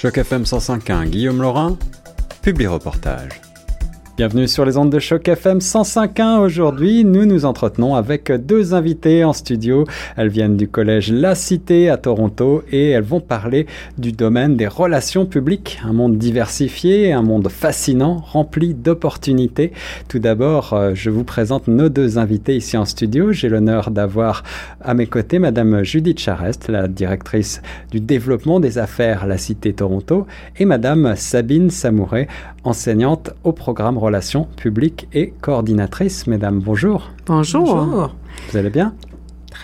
Choc FM 105.1, Guillaume Laurin, publie reportage. Bienvenue sur les ondes de choc FM 105.1. Aujourd'hui, nous nous entretenons avec deux invités en studio. Elles viennent du collège La Cité à Toronto et elles vont parler du domaine des relations publiques. Un monde diversifié, un monde fascinant, rempli d'opportunités. Tout d'abord, euh, je vous présente nos deux invités ici en studio. J'ai l'honneur d'avoir à mes côtés Madame Judith Charest, la directrice du développement des affaires La Cité Toronto, et Madame Sabine Samouret, enseignante au programme Relations publiques et coordinatrice. Mesdames, bonjour. Bonjour. Vous allez bien?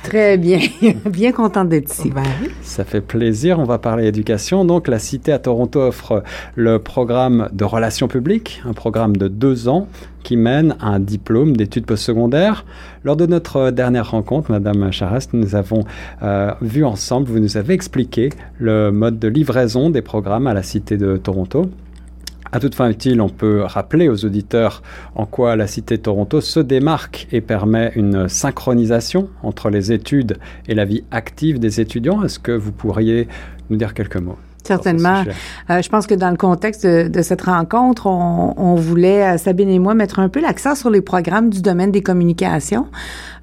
Très bien. bien contente d'être ici. Ben Ça fait plaisir. On va parler éducation. Donc, la Cité à Toronto offre le programme de relations publiques, un programme de deux ans qui mène à un diplôme d'études postsecondaires. Lors de notre dernière rencontre, Madame Charest, nous avons euh, vu ensemble, vous nous avez expliqué le mode de livraison des programmes à la Cité de Toronto. À toute fin utile, on peut rappeler aux auditeurs en quoi la Cité Toronto se démarque et permet une synchronisation entre les études et la vie active des étudiants. Est-ce que vous pourriez nous dire quelques mots? Certainement. Euh, je pense que dans le contexte de, de cette rencontre, on, on, voulait, euh, Sabine et moi, mettre un peu l'accent sur les programmes du domaine des communications,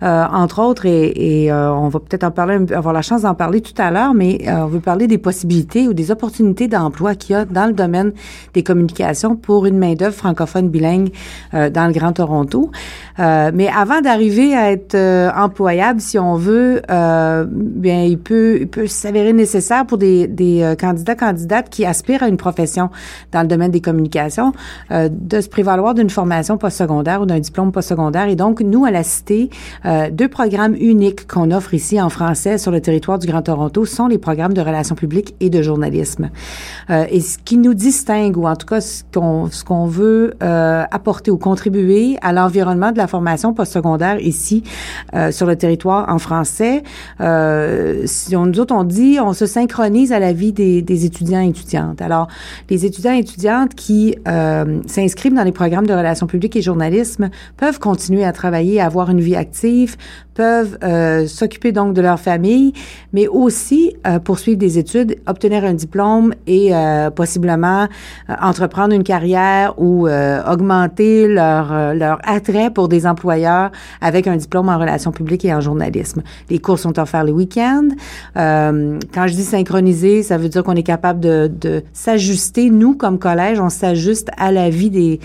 euh, entre autres, et, et euh, on va peut-être en parler, avoir la chance d'en parler tout à l'heure, mais euh, on veut parler des possibilités ou des opportunités d'emploi qu'il y a dans le domaine des communications pour une main-d'œuvre francophone bilingue dans le Grand Toronto. mais avant d'arriver à être employable, si on veut, bien, il peut, il peut s'avérer nécessaire pour des, des candidats candidates qui aspirent à une profession dans le domaine des communications euh, de se prévaloir d'une formation postsecondaire ou d'un diplôme postsecondaire. Et donc, nous, à la Cité, euh, deux programmes uniques qu'on offre ici en français sur le territoire du Grand Toronto sont les programmes de relations publiques et de journalisme. Euh, et ce qui nous distingue, ou en tout cas ce qu'on ce qu'on veut apporter ou contribuer à l'environnement de la formation postsecondaire ici sur le territoire en français, si on, nous autres, on dit, on se synchronise à la vie des, des étudiants et étudiantes. Alors, les étudiants et étudiantes qui euh, s'inscrivent dans les programmes de relations publiques et journalisme peuvent continuer à travailler, à avoir une vie active, peuvent euh, s'occuper donc de leur famille, mais aussi euh, poursuivre des études, obtenir un diplôme et euh, possiblement euh, entreprendre une carrière ou euh, augmenter leur euh, leur attrait pour des employeurs avec un diplôme en relations publiques et en journalisme. Les cours sont offerts les week-ends. quand je dis synchroniser, ça veut dire qu'on est capable de, de s'ajuster. Nous, comme collège, on s'ajuste à la vie des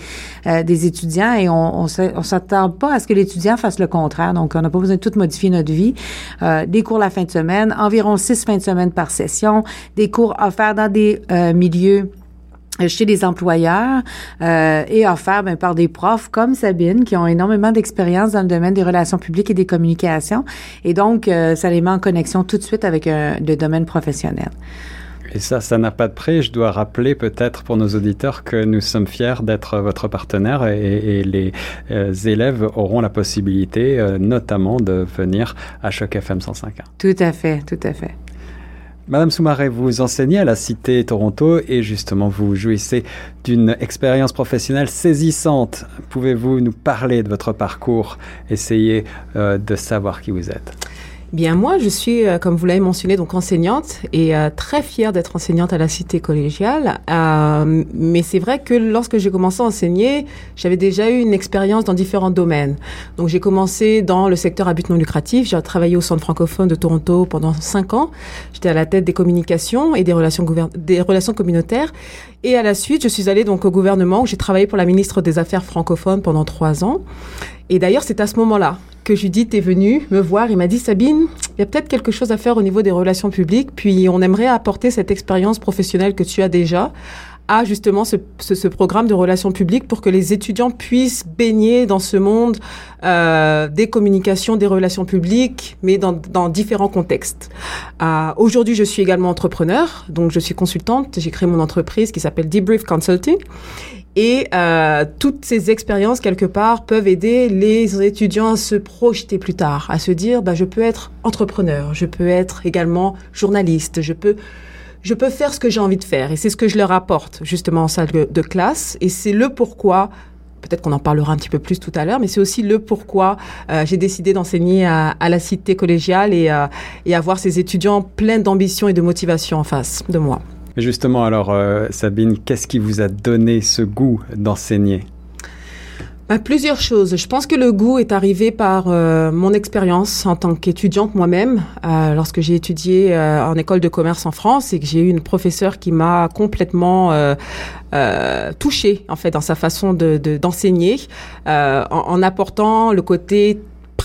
des étudiants et on on s'attend pas à ce que l'étudiant fasse le contraire. Donc, on n'a pas besoin tout modifier notre vie. Euh, des cours la fin de semaine, environ six fins de semaine par session, des cours offerts dans des euh, milieux chez les employeurs euh, et offerts ben, par des profs comme Sabine qui ont énormément d'expérience dans le domaine des relations publiques et des communications et donc euh, ça les met en connexion tout de suite avec euh, le domaine professionnel. Et ça, ça n'a pas de prix. Je dois rappeler peut-être pour nos auditeurs que nous sommes fiers d'être votre partenaire et, et les euh, élèves auront la possibilité euh, notamment de venir à Choc FM 105.1. Tout à fait, tout à fait. Madame Soumaré, vous enseignez à la Cité Toronto et justement vous jouissez d'une expérience professionnelle saisissante. Pouvez-vous nous parler de votre parcours, essayer euh, de savoir qui vous êtes? Bien, moi, je suis, euh, comme vous l'avez mentionné, donc enseignante et euh, très fière d'être enseignante à la cité collégiale. Euh, mais c'est vrai que lorsque j'ai commencé à enseigner, j'avais déjà eu une expérience dans différents domaines. Donc, j'ai commencé dans le secteur à but non lucratif. J'ai travaillé au Centre francophone de Toronto pendant cinq ans. J'étais à la tête des communications et des relations, des relations communautaires. Et à la suite, je suis allée donc au gouvernement où j'ai travaillé pour la ministre des Affaires francophones pendant trois ans. Et d'ailleurs, c'est à ce moment-là que Judith est venue me voir et m'a dit Sabine, il y a peut-être quelque chose à faire au niveau des relations publiques, puis on aimerait apporter cette expérience professionnelle que tu as déjà à justement ce, ce, ce, programme de relations publiques pour que les étudiants puissent baigner dans ce monde euh, des communications, des relations publiques, mais dans, dans différents contextes. Euh, Aujourd'hui, je suis également entrepreneur, donc je suis consultante. J'ai créé mon entreprise qui s'appelle Debrief Consulting. Et euh, toutes ces expériences, quelque part, peuvent aider les étudiants à se projeter plus tard, à se dire, bah, je peux être entrepreneur, je peux être également journaliste, je peux je peux faire ce que j'ai envie de faire. Et c'est ce que je leur apporte justement en salle de, classe. Et c'est le pourquoi peut-être qu'on en parlera un petit peu plus tout à l'heure, mais c'est aussi le pourquoi euh, j'ai décidé d'enseigner à, la cité collégiale et, euh, et avoir ces étudiants pleins d'ambition et de motivation en face de moi. Justement, alors, Sabine, qu'est-ce qui vous a donné ce goût d'enseigner? Bah, plusieurs choses. Je pense que le goût est arrivé par euh, mon expérience en tant qu'étudiante moi-même, euh, lorsque j'ai étudié euh, en école de commerce en France et que j'ai eu une professeure qui m'a complètement touchée en fait dans sa façon de d'enseigner, en, en, apportant le côté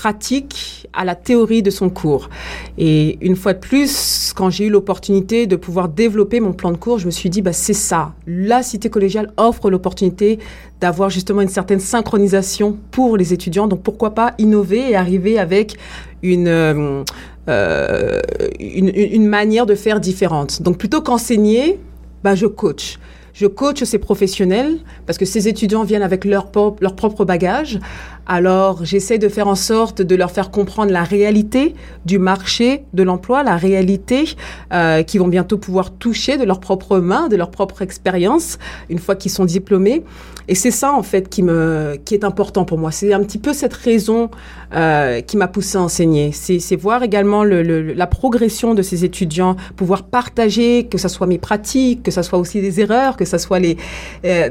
pratique à la théorie de son cours. Et une fois de plus, quand j'ai eu l'opportunité de pouvoir développer mon plan de cours, je me suis dit, bah, c'est ça. La cité collégiale offre l'opportunité d'avoir justement une certaine synchronisation pour les étudiants. Donc pourquoi pas innover et arriver avec une, euh, euh une, manière de faire différente. Donc plutôt qu'enseigner, bah, je coach. Je coach ces professionnels parce que ces étudiants viennent avec leur, leur propre bagage. Alors, j'essaie de faire en sorte de leur faire comprendre la réalité du marché de l'emploi, la réalité euh, qu'ils vont bientôt pouvoir toucher de leurs propres mains, de leur propre expérience, une fois qu'ils sont diplômés. Et c'est ça, en fait, qui me, qui est important pour moi. C'est un petit peu cette raison euh, qui m'a poussé à enseigner. C'est voir également le, le, la progression de ces étudiants, pouvoir partager, que ce soit mes pratiques, que ce soit aussi des erreurs, ce soit les, euh,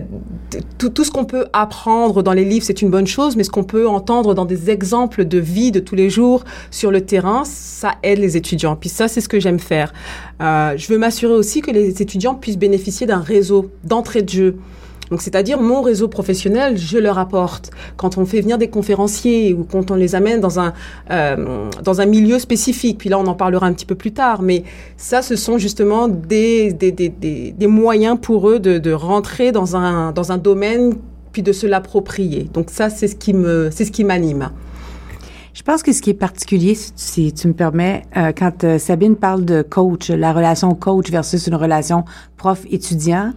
tout, tout ce qu'on peut apprendre dans les livres, c'est une bonne chose, mais ce qu'on peut entendre dans des exemples de vie de tous les jours sur le terrain, ça aide les étudiants. Puis ça, c'est ce que j'aime faire. Euh, je veux m'assurer aussi que les étudiants puissent bénéficier d'un réseau d'entrée de jeu. Donc, c'est-à-dire mon réseau professionnel, je leur apporte. Quand on fait venir des conférenciers ou quand on les amène dans un euh, dans un milieu spécifique, puis là on en parlera un petit peu plus tard, mais ça, ce sont justement des des, des, des, moyens pour eux de, de rentrer dans un dans un domaine puis de se l'approprier. Donc ça, c'est ce qui me, c'est ce qui m'anime. Je pense que ce qui est particulier, si tu me permets, euh, quand euh, Sabine parle de coach, la relation coach versus une relation prof-étudiant,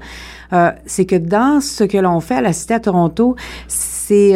euh, c'est que dans ce que l'on fait à la Cité à Toronto, c'est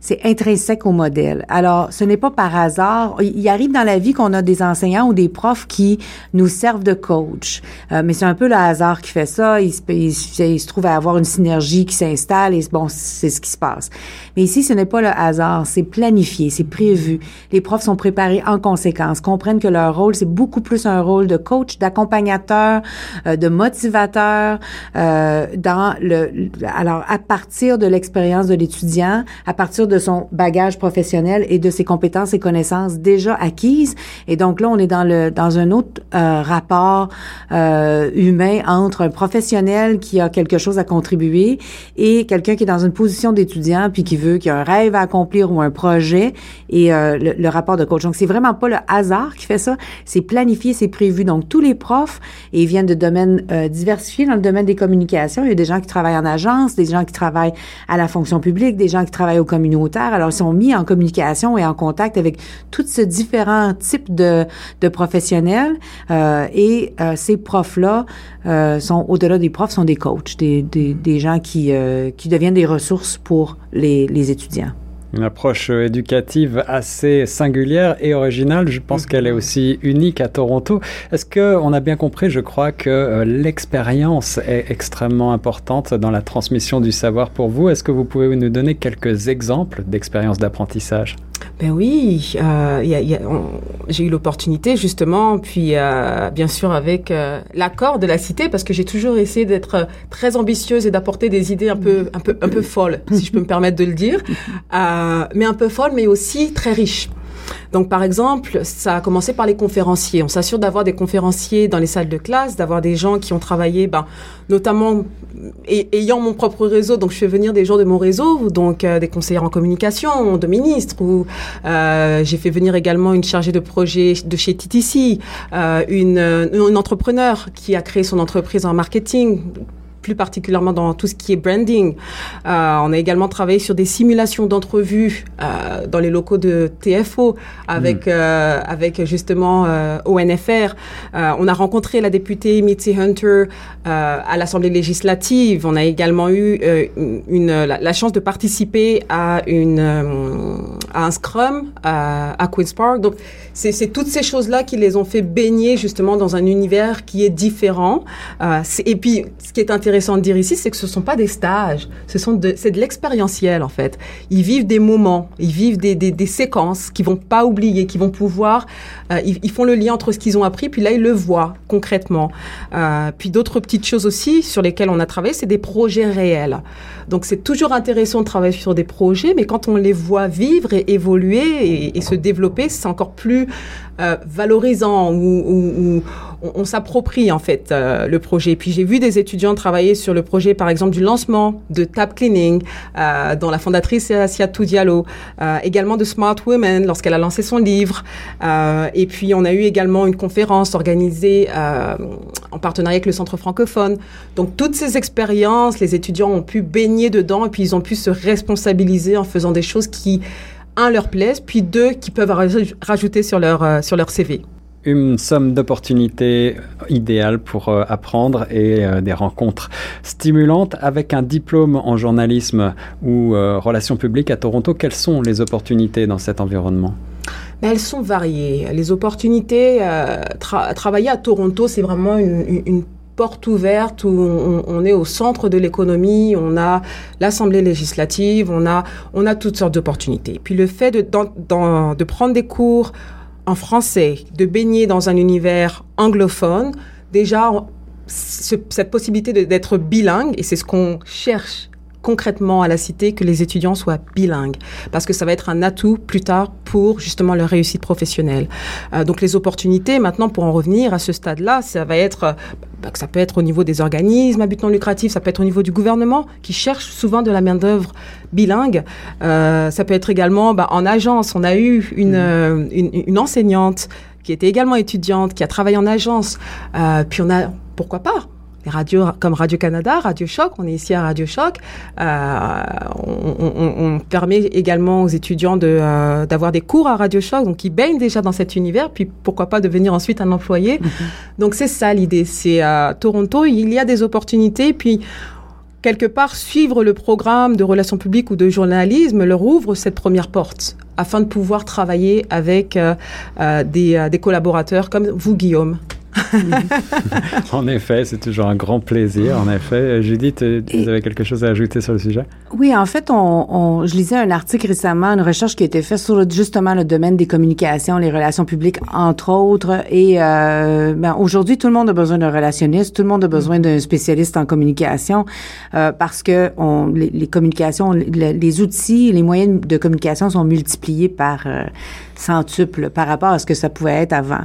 c'est intrinsèque au modèle. Alors, ce n'est pas par hasard. Il arrive dans la vie qu'on a des enseignants ou des profs qui nous servent de coach. Euh, mais c'est un peu le hasard qui fait ça. Il se, il, se trouve à avoir une synergie qui s'installe et bon, c'est ce qui se passe. Mais ici, ce n'est pas le hasard. C'est planifié, c'est prévu. Les profs sont préparés en conséquence, comprennent que leur rôle, c'est beaucoup plus un rôle de coach, d'accompagnateur, euh, de motivateur, euh, dans le, alors, à partir de l'expérience de l'étudiant, à partir de son bagage professionnel et de ses compétences et connaissances déjà acquises. Et donc là, on est dans le dans un autre euh, rapport euh, humain entre un professionnel qui a quelque chose à contribuer et quelqu'un qui est dans une position d'étudiant puis qui veut, qui a un rêve à accomplir ou un projet et euh, le, rapport de coach. Donc c'est vraiment pas le hasard qui fait ça, c'est planifié, c'est prévu. Donc tous les profs et ils viennent de domaines diversifiés dans le domaine des communications. Il y a des gens qui travaillent en agence, des gens qui travaillent à la fonction publique, des gens qui travaillent aux communautés alors, ils sont mis en communication et en contact avec tous ces différents types de, de professionnels. Euh, et euh, ces profs-là euh, sont, au-delà des profs, sont des coachs, des, des, des gens qui, qui deviennent des ressources pour les, les étudiants. Une approche euh, éducative assez singulière et originale. Je pense qu'elle est aussi unique à Toronto. Est-ce que on a bien compris, je crois, que euh, l'expérience est extrêmement importante dans la transmission du savoir pour vous. Est-ce que vous pouvez nous donner quelques exemples d'expériences d'apprentissage? Ben oui, euh, j'ai eu l'opportunité justement, puis euh, bien sûr avec euh, l'accord de la cité, parce que j'ai toujours essayé d'être très ambitieuse et d'apporter des idées un peu, un peu, un peu folles, si je peux me permettre de le dire, mais un peu folles, mais aussi très riches. Donc, par exemple, ça a commencé par les conférenciers. On s'assure d'avoir des conférenciers dans les salles de classe, d'avoir des gens qui ont travaillé, ben, notamment ayant mon propre réseau. Donc, je fais venir des gens de mon réseau, donc euh, des conseillers en communication, de ministres. Ou euh, j'ai fait venir également une chargée de projet de chez TTC, euh, une, une entrepreneur qui a créé son entreprise en marketing plus particulièrement dans tout ce qui est branding. Euh, on a également travaillé sur des simulations d'entrevues euh, dans les locaux de TFO avec mm. euh, avec justement ONFR. On a rencontré la députée Mitzi Hunter à l'Assemblée législative. On a également eu une la, la, chance de participer à une à un scrum à, à Queens Park. Donc c'est toutes ces choses là qui les ont fait baigner justement dans un univers qui est différent. et puis ce qui est intéressant intéressant de dire ici, c'est que ce sont pas des stages, ce sont de, c'est de l'expérientiel en fait. Ils vivent des moments, ils vivent des, des, séquences qu'ils vont pas oublier, qui vont pouvoir, euh, ils, font le lien entre ce qu'ils ont appris, puis là ils le voient concrètement. Euh, puis d'autres petites choses aussi sur lesquelles on a travaillé, c'est des projets réels. Donc c'est toujours intéressant de travailler sur des projets, mais quand on les voit vivre et évoluer et, et se développer, c'est encore plus euh, valorisant ou, on, s'approprie en fait euh, le projet. Puis j'ai vu des étudiants travailler sur le projet, par exemple, du lancement de Tap Cleaning, euh, dont la fondatrice est Asiatou Diallo, euh, également de Smart Women lorsqu'elle a lancé son livre. et puis on a eu également une conférence organisée en partenariat avec le Centre francophone. Donc toutes ces expériences, les étudiants ont pu baigner dedans et puis ils ont pu se responsabiliser en faisant des choses qui un, leur plaisent, puis deux, qui peuvent rajouter sur leur, euh, sur leur CV une somme d'opportunités idéales pour euh, apprendre et euh, des rencontres stimulantes avec un diplôme en journalisme ou relations publiques à Toronto. Quelles sont les opportunités dans cet environnement? Elles sont variées. Les opportunités, travailler à Toronto, c'est vraiment une, une porte ouverte où on, est au centre de l'économie, on a l'Assemblée législative, on a, on a toutes sortes d'opportunités. Puis le fait de, de prendre des cours en français, de baigner dans un univers anglophone, déjà, cette possibilité d'être bilingue, et c'est ce qu'on cherche concrètement à la cité que les étudiants soient bilingues parce que ça va être un atout plus tard pour justement leur réussite professionnelle. Euh, donc les opportunités maintenant pour en revenir à ce stade-là, ça va être euh, bah, ça peut être au niveau des organismes à but non lucratif, ça peut être au niveau du gouvernement qui cherche souvent de la main d'œuvre bilingue. Euh, ça peut être également bah, en agence. On a eu une, mmh. une, une enseignante qui était également étudiante, qui a travaillé en agence. puis on a pourquoi pas radios comme Radio-Canada, Radio Choc, on est ici à Radio Choc, euh, on, permet également aux étudiants de, euh, d'avoir des cours à Radio Choc, donc ils baignent déjà dans cet univers, puis pourquoi pas devenir ensuite un employé. Mhm. Donc c'est ça l'idée, c'est à Toronto, il y a des opportunités, puis quelque part suivre le programme de relations publiques ou de journalisme leur ouvre cette première porte afin de pouvoir travailler avec euh, des, des collaborateurs comme vous, Guillaume. en effet, c'est toujours un grand plaisir. En effet, Judith, vous avez quelque chose à ajouter sur le sujet? Oui, en fait, on, je lisais un article récemment, une recherche qui a été faite sur justement le domaine des communications, les relations publiques, entre autres. Et euh, ben, aujourd'hui, tout le monde a besoin d'un relationniste, tout le monde a besoin d'un spécialiste en communication euh, parce que on, les, communications, les, outils, les moyens de communication sont multipliés par euh, centuple par rapport à ce que ça pouvait être avant.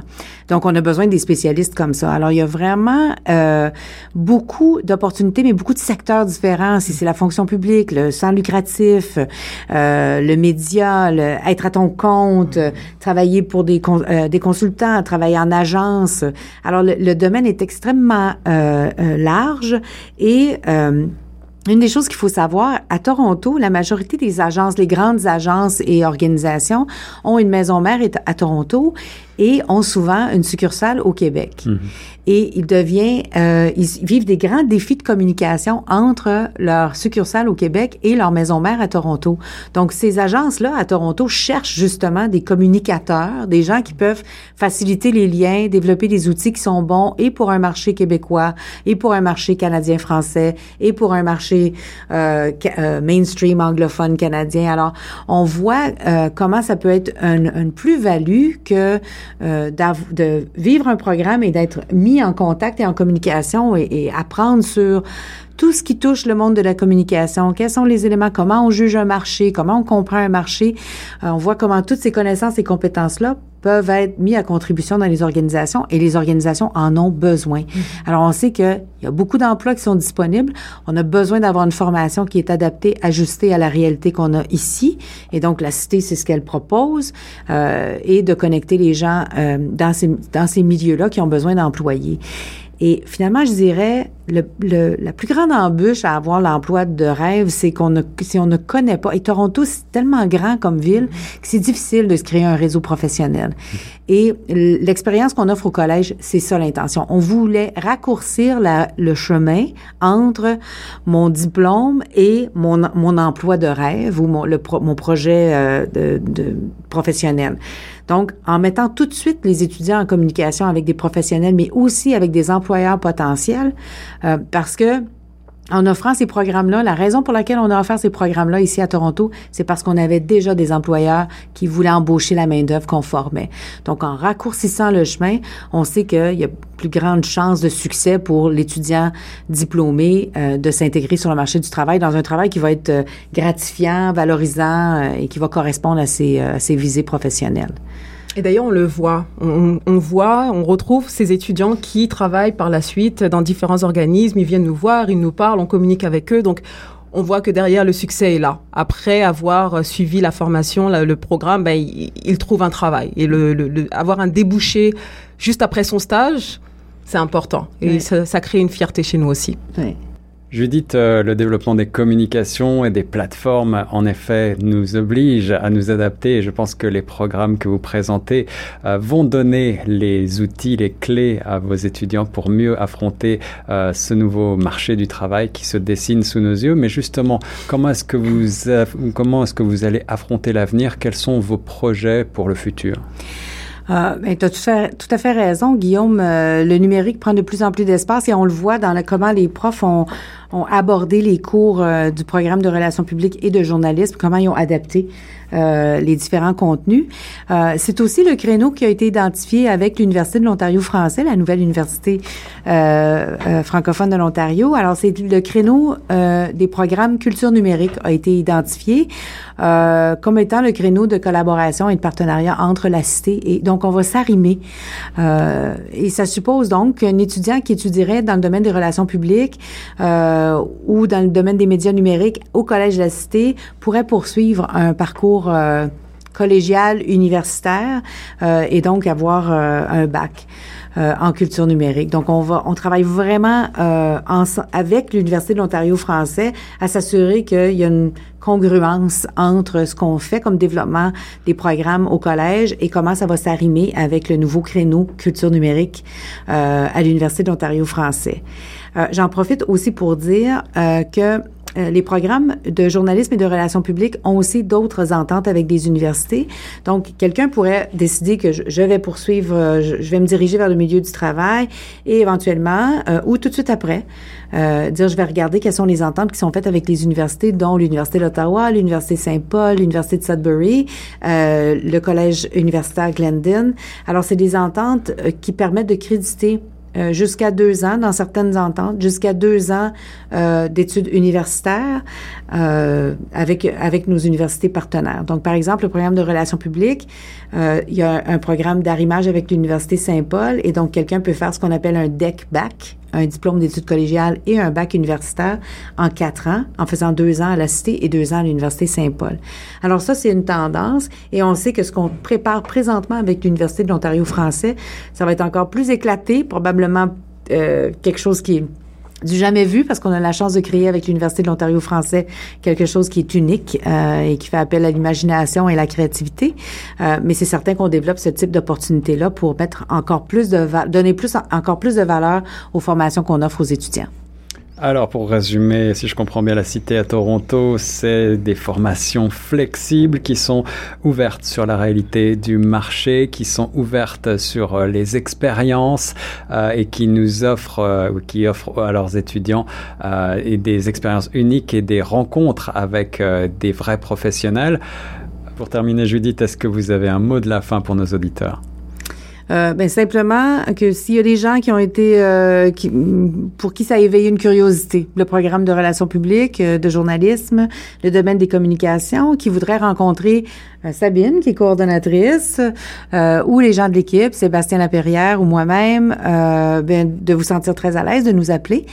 Donc, on a besoin des spécialistes comme ça. Alors, il y a vraiment euh, beaucoup d'opportunités, mais beaucoup de secteurs différents. Si c'est la fonction publique, le sans lucratif, euh, le média, le, être à ton compte, travailler pour des, euh, des consultants, travailler en agence. Alors, le, le domaine est extrêmement large et une des choses qu'il faut savoir, à Toronto, la majorité des agences, les grandes agences et organisations ont une maison mère à Toronto et ont souvent une succursale au Québec. Mhm. Et ils devient, euh, ils vivent des grands défis de communication entre leur succursale au Québec et leur maison mère à Toronto. Donc, ces agences-là à Toronto cherchent justement des communicateurs, des gens qui peuvent faciliter les liens, développer des outils qui sont bons et pour un marché québécois, et pour un marché canadien-français, et pour un marché euh, euh, mainstream anglophone canadien. Alors, on voit euh, comment ça peut être une, une plus-value que euh, de vivre un programme et d'être mis en contact et en communication et, apprendre sur tout ce qui touche le monde de la communication. Quels sont les éléments? Comment on juge un marché? Comment on comprend un marché? Euh, on voit comment toutes ces connaissances et compétences-là peuvent être mis à contribution dans les organisations et les organisations en ont besoin. Mm-hmm. Alors, on sait qu'il y a beaucoup d'emplois qui sont disponibles. On a besoin d'avoir une formation qui est adaptée, ajustée à la réalité qu'on a ici. Et donc, la Cité, c'est ce qu'elle propose euh, et de connecter les gens euh, dans ces, dans ces milieux-là qui ont besoin d'employés. Et finalement, je dirais, la plus grande embûche à avoir l'emploi de rêve, c'est qu'on ne, si on ne connaît pas. Et Toronto, c'est tellement grand comme ville que c'est difficile de se créer un réseau professionnel. Et l'expérience qu'on offre au collège, c'est ça l'intention. On voulait raccourcir le chemin entre mon diplôme et mon, mon emploi de rêve ou mon, le, mon projet euh, de professionnel. Donc, en mettant tout de suite les étudiants en communication avec des professionnels, mais aussi avec des employeurs potentiels, euh, parce que en offrant ces programmes-là, la raison pour laquelle on a offert ces programmes-là ici à Toronto, c'est parce qu'on avait déjà des employeurs qui voulaient embaucher la main-d'œuvre qu'on formait. Donc, en raccourcissant le chemin, on sait qu'il y a plus grande chance de succès pour l'étudiant diplômé euh, de s'intégrer sur le marché du travail dans un travail qui va être euh, gratifiant, valorisant euh, et qui va correspondre à ses, à ses visées professionnelles. Et d'ailleurs, on le voit. On, on, voit, on retrouve ces étudiants qui travaillent par la suite dans différents organismes. Ils viennent nous voir, ils nous parlent, on communique avec eux. Donc, on voit que derrière, le succès est là. Après avoir suivi la formation, le programme, ben, il, il, trouve un travail. Et le, le, avoir un débouché juste après son stage, c'est important. Et ça, ça, crée une fierté chez nous aussi. Oui. Judith, euh, le développement des communications et des plateformes, en effet, nous oblige à nous adapter et je pense que les programmes que vous présentez euh, vont donner les outils, les clés à vos étudiants pour mieux affronter euh, ce nouveau marché du travail qui se dessine sous nos yeux. Mais justement, comment est-ce que vous, comment est-ce que vous allez affronter l'avenir? Quels sont vos projets pour le futur? Euh, ben, tu as tout, tout, à fait raison, Guillaume. Le numérique prend de plus en plus d'espace et on le voit dans le, comment les profs ont, ont abordé les cours euh, du programme de relations publiques et de journalisme, comment ils ont adapté euh, les différents contenus. Euh, c'est aussi le créneau qui a été identifié avec l'Université de l'Ontario français, la nouvelle université francophone de l'Ontario. Alors, c'est le créneau des programmes culture numérique a été identifié comme étant le créneau de collaboration et de partenariat entre la cité et donc on va s'arrimer. et ça suppose donc qu'un étudiant qui étudierait dans le domaine des relations publiques euh, ou dans le domaine des médias numériques au Collège de la Cité pourrait poursuivre un parcours euh, collégial universitaire euh, et donc avoir euh, un bac. Euh, en culture numérique. Donc, on va, on travaille vraiment euh, avec l'Université de l'Ontario français à s'assurer qu'il y a une congruence entre ce qu'on fait comme développement des programmes au collège et comment ça va s'arrimer avec le nouveau créneau culture numérique à l'Université de l'Ontario français. J'en profite aussi pour dire que euh, les programmes de journalisme et de relations publiques ont aussi d'autres ententes avec des universités. Donc, quelqu'un pourrait décider que je, vais poursuivre, euh, je, vais me diriger vers le milieu du travail et éventuellement, euh, ou tout de suite après, euh, dire je vais regarder quelles sont les ententes qui sont faites avec les universités, dont l'Université d'Ottawa, l'Université Saint-Paul, l'Université de Sudbury, le Collège universitaire Glendon. Alors, c'est des ententes qui permettent de créditer euh, jusqu'à deux ans dans certaines ententes, jusqu'à deux ans euh, d'études universitaires euh, avec avec nos universités partenaires. Donc, par exemple, le programme de relations publiques, euh, il y a un, programme d'arrimage avec l'université Saint-Paul, et donc quelqu'un peut faire ce qu'on appelle un DEC bac, un diplôme d'études collégiales et un bac universitaire en quatre ans, en faisant deux ans à la Cité et deux ans à l'Université Saint-Paul. Alors ça, c'est une tendance et on sait que ce qu'on prépare présentement avec l'Université de l'Ontario français, ça va être encore plus éclaté, probablement euh, quelque chose qui est du jamais vu parce qu'on a la chance de créer avec l'Université de l'Ontario français quelque chose qui est unique euh, et qui fait appel à l'imagination et la créativité. Euh, mais c'est certain qu'on développe ce type d'opportunité-là pour mettre encore plus de donner plus encore plus de valeur aux formations qu'on offre aux étudiants. Alors, pour résumer, si je comprends bien la cité à Toronto, c'est des formations flexibles qui sont ouvertes sur la réalité du marché, qui sont ouvertes sur euh, les expériences euh, et qui nous offrent, euh, qui offrent à leurs étudiants euh, des expériences uniques et des rencontres avec euh, des vrais professionnels. Pour terminer, Judith, est-ce que vous avez un mot de la fin pour nos auditeurs? Euh, ben simplement que s'il y a des gens qui ont été euh, pour qui ça a éveillé une curiosité, le programme de relations publiques, euh, de journalisme, le domaine des communications, qui voudraient rencontrer Sabine, qui est coordonnatrice, euh, ou les gens de l'équipe, Sébastien Laperrière ou moi-même, euh, ben, de vous sentir très à l'aise, de nous appeler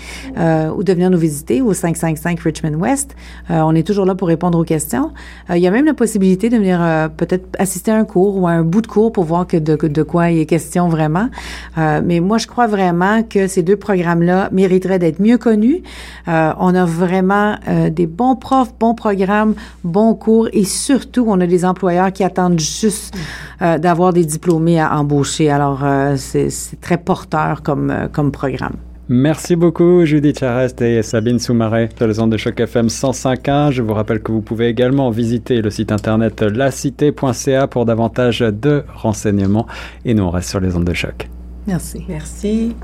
ou de venir nous visiter au 555 Richmond West. on est toujours là pour répondre aux questions. il y a même la possibilité de venir peut-être assister à un cours ou à un bout de cours pour voir que de, de quoi il est question vraiment. mais moi, je crois vraiment que ces deux programmes-là mériteraient d'être mieux connus. on a vraiment des bons profs, bons programmes, bons cours et surtout, on a des emplois employeurs qui attendent juste euh, d'avoir des diplômés à embaucher. Alors, euh, c'est très porteur comme, euh, comme programme. Merci beaucoup, Judith Charest et Sabine Soumaré sur les ondes de choc FM 105.1. Je vous rappelle que vous pouvez également visiter le site internet lacité.ca pour davantage de renseignements. Et nous, on reste sur les ondes de choc. Merci. Merci.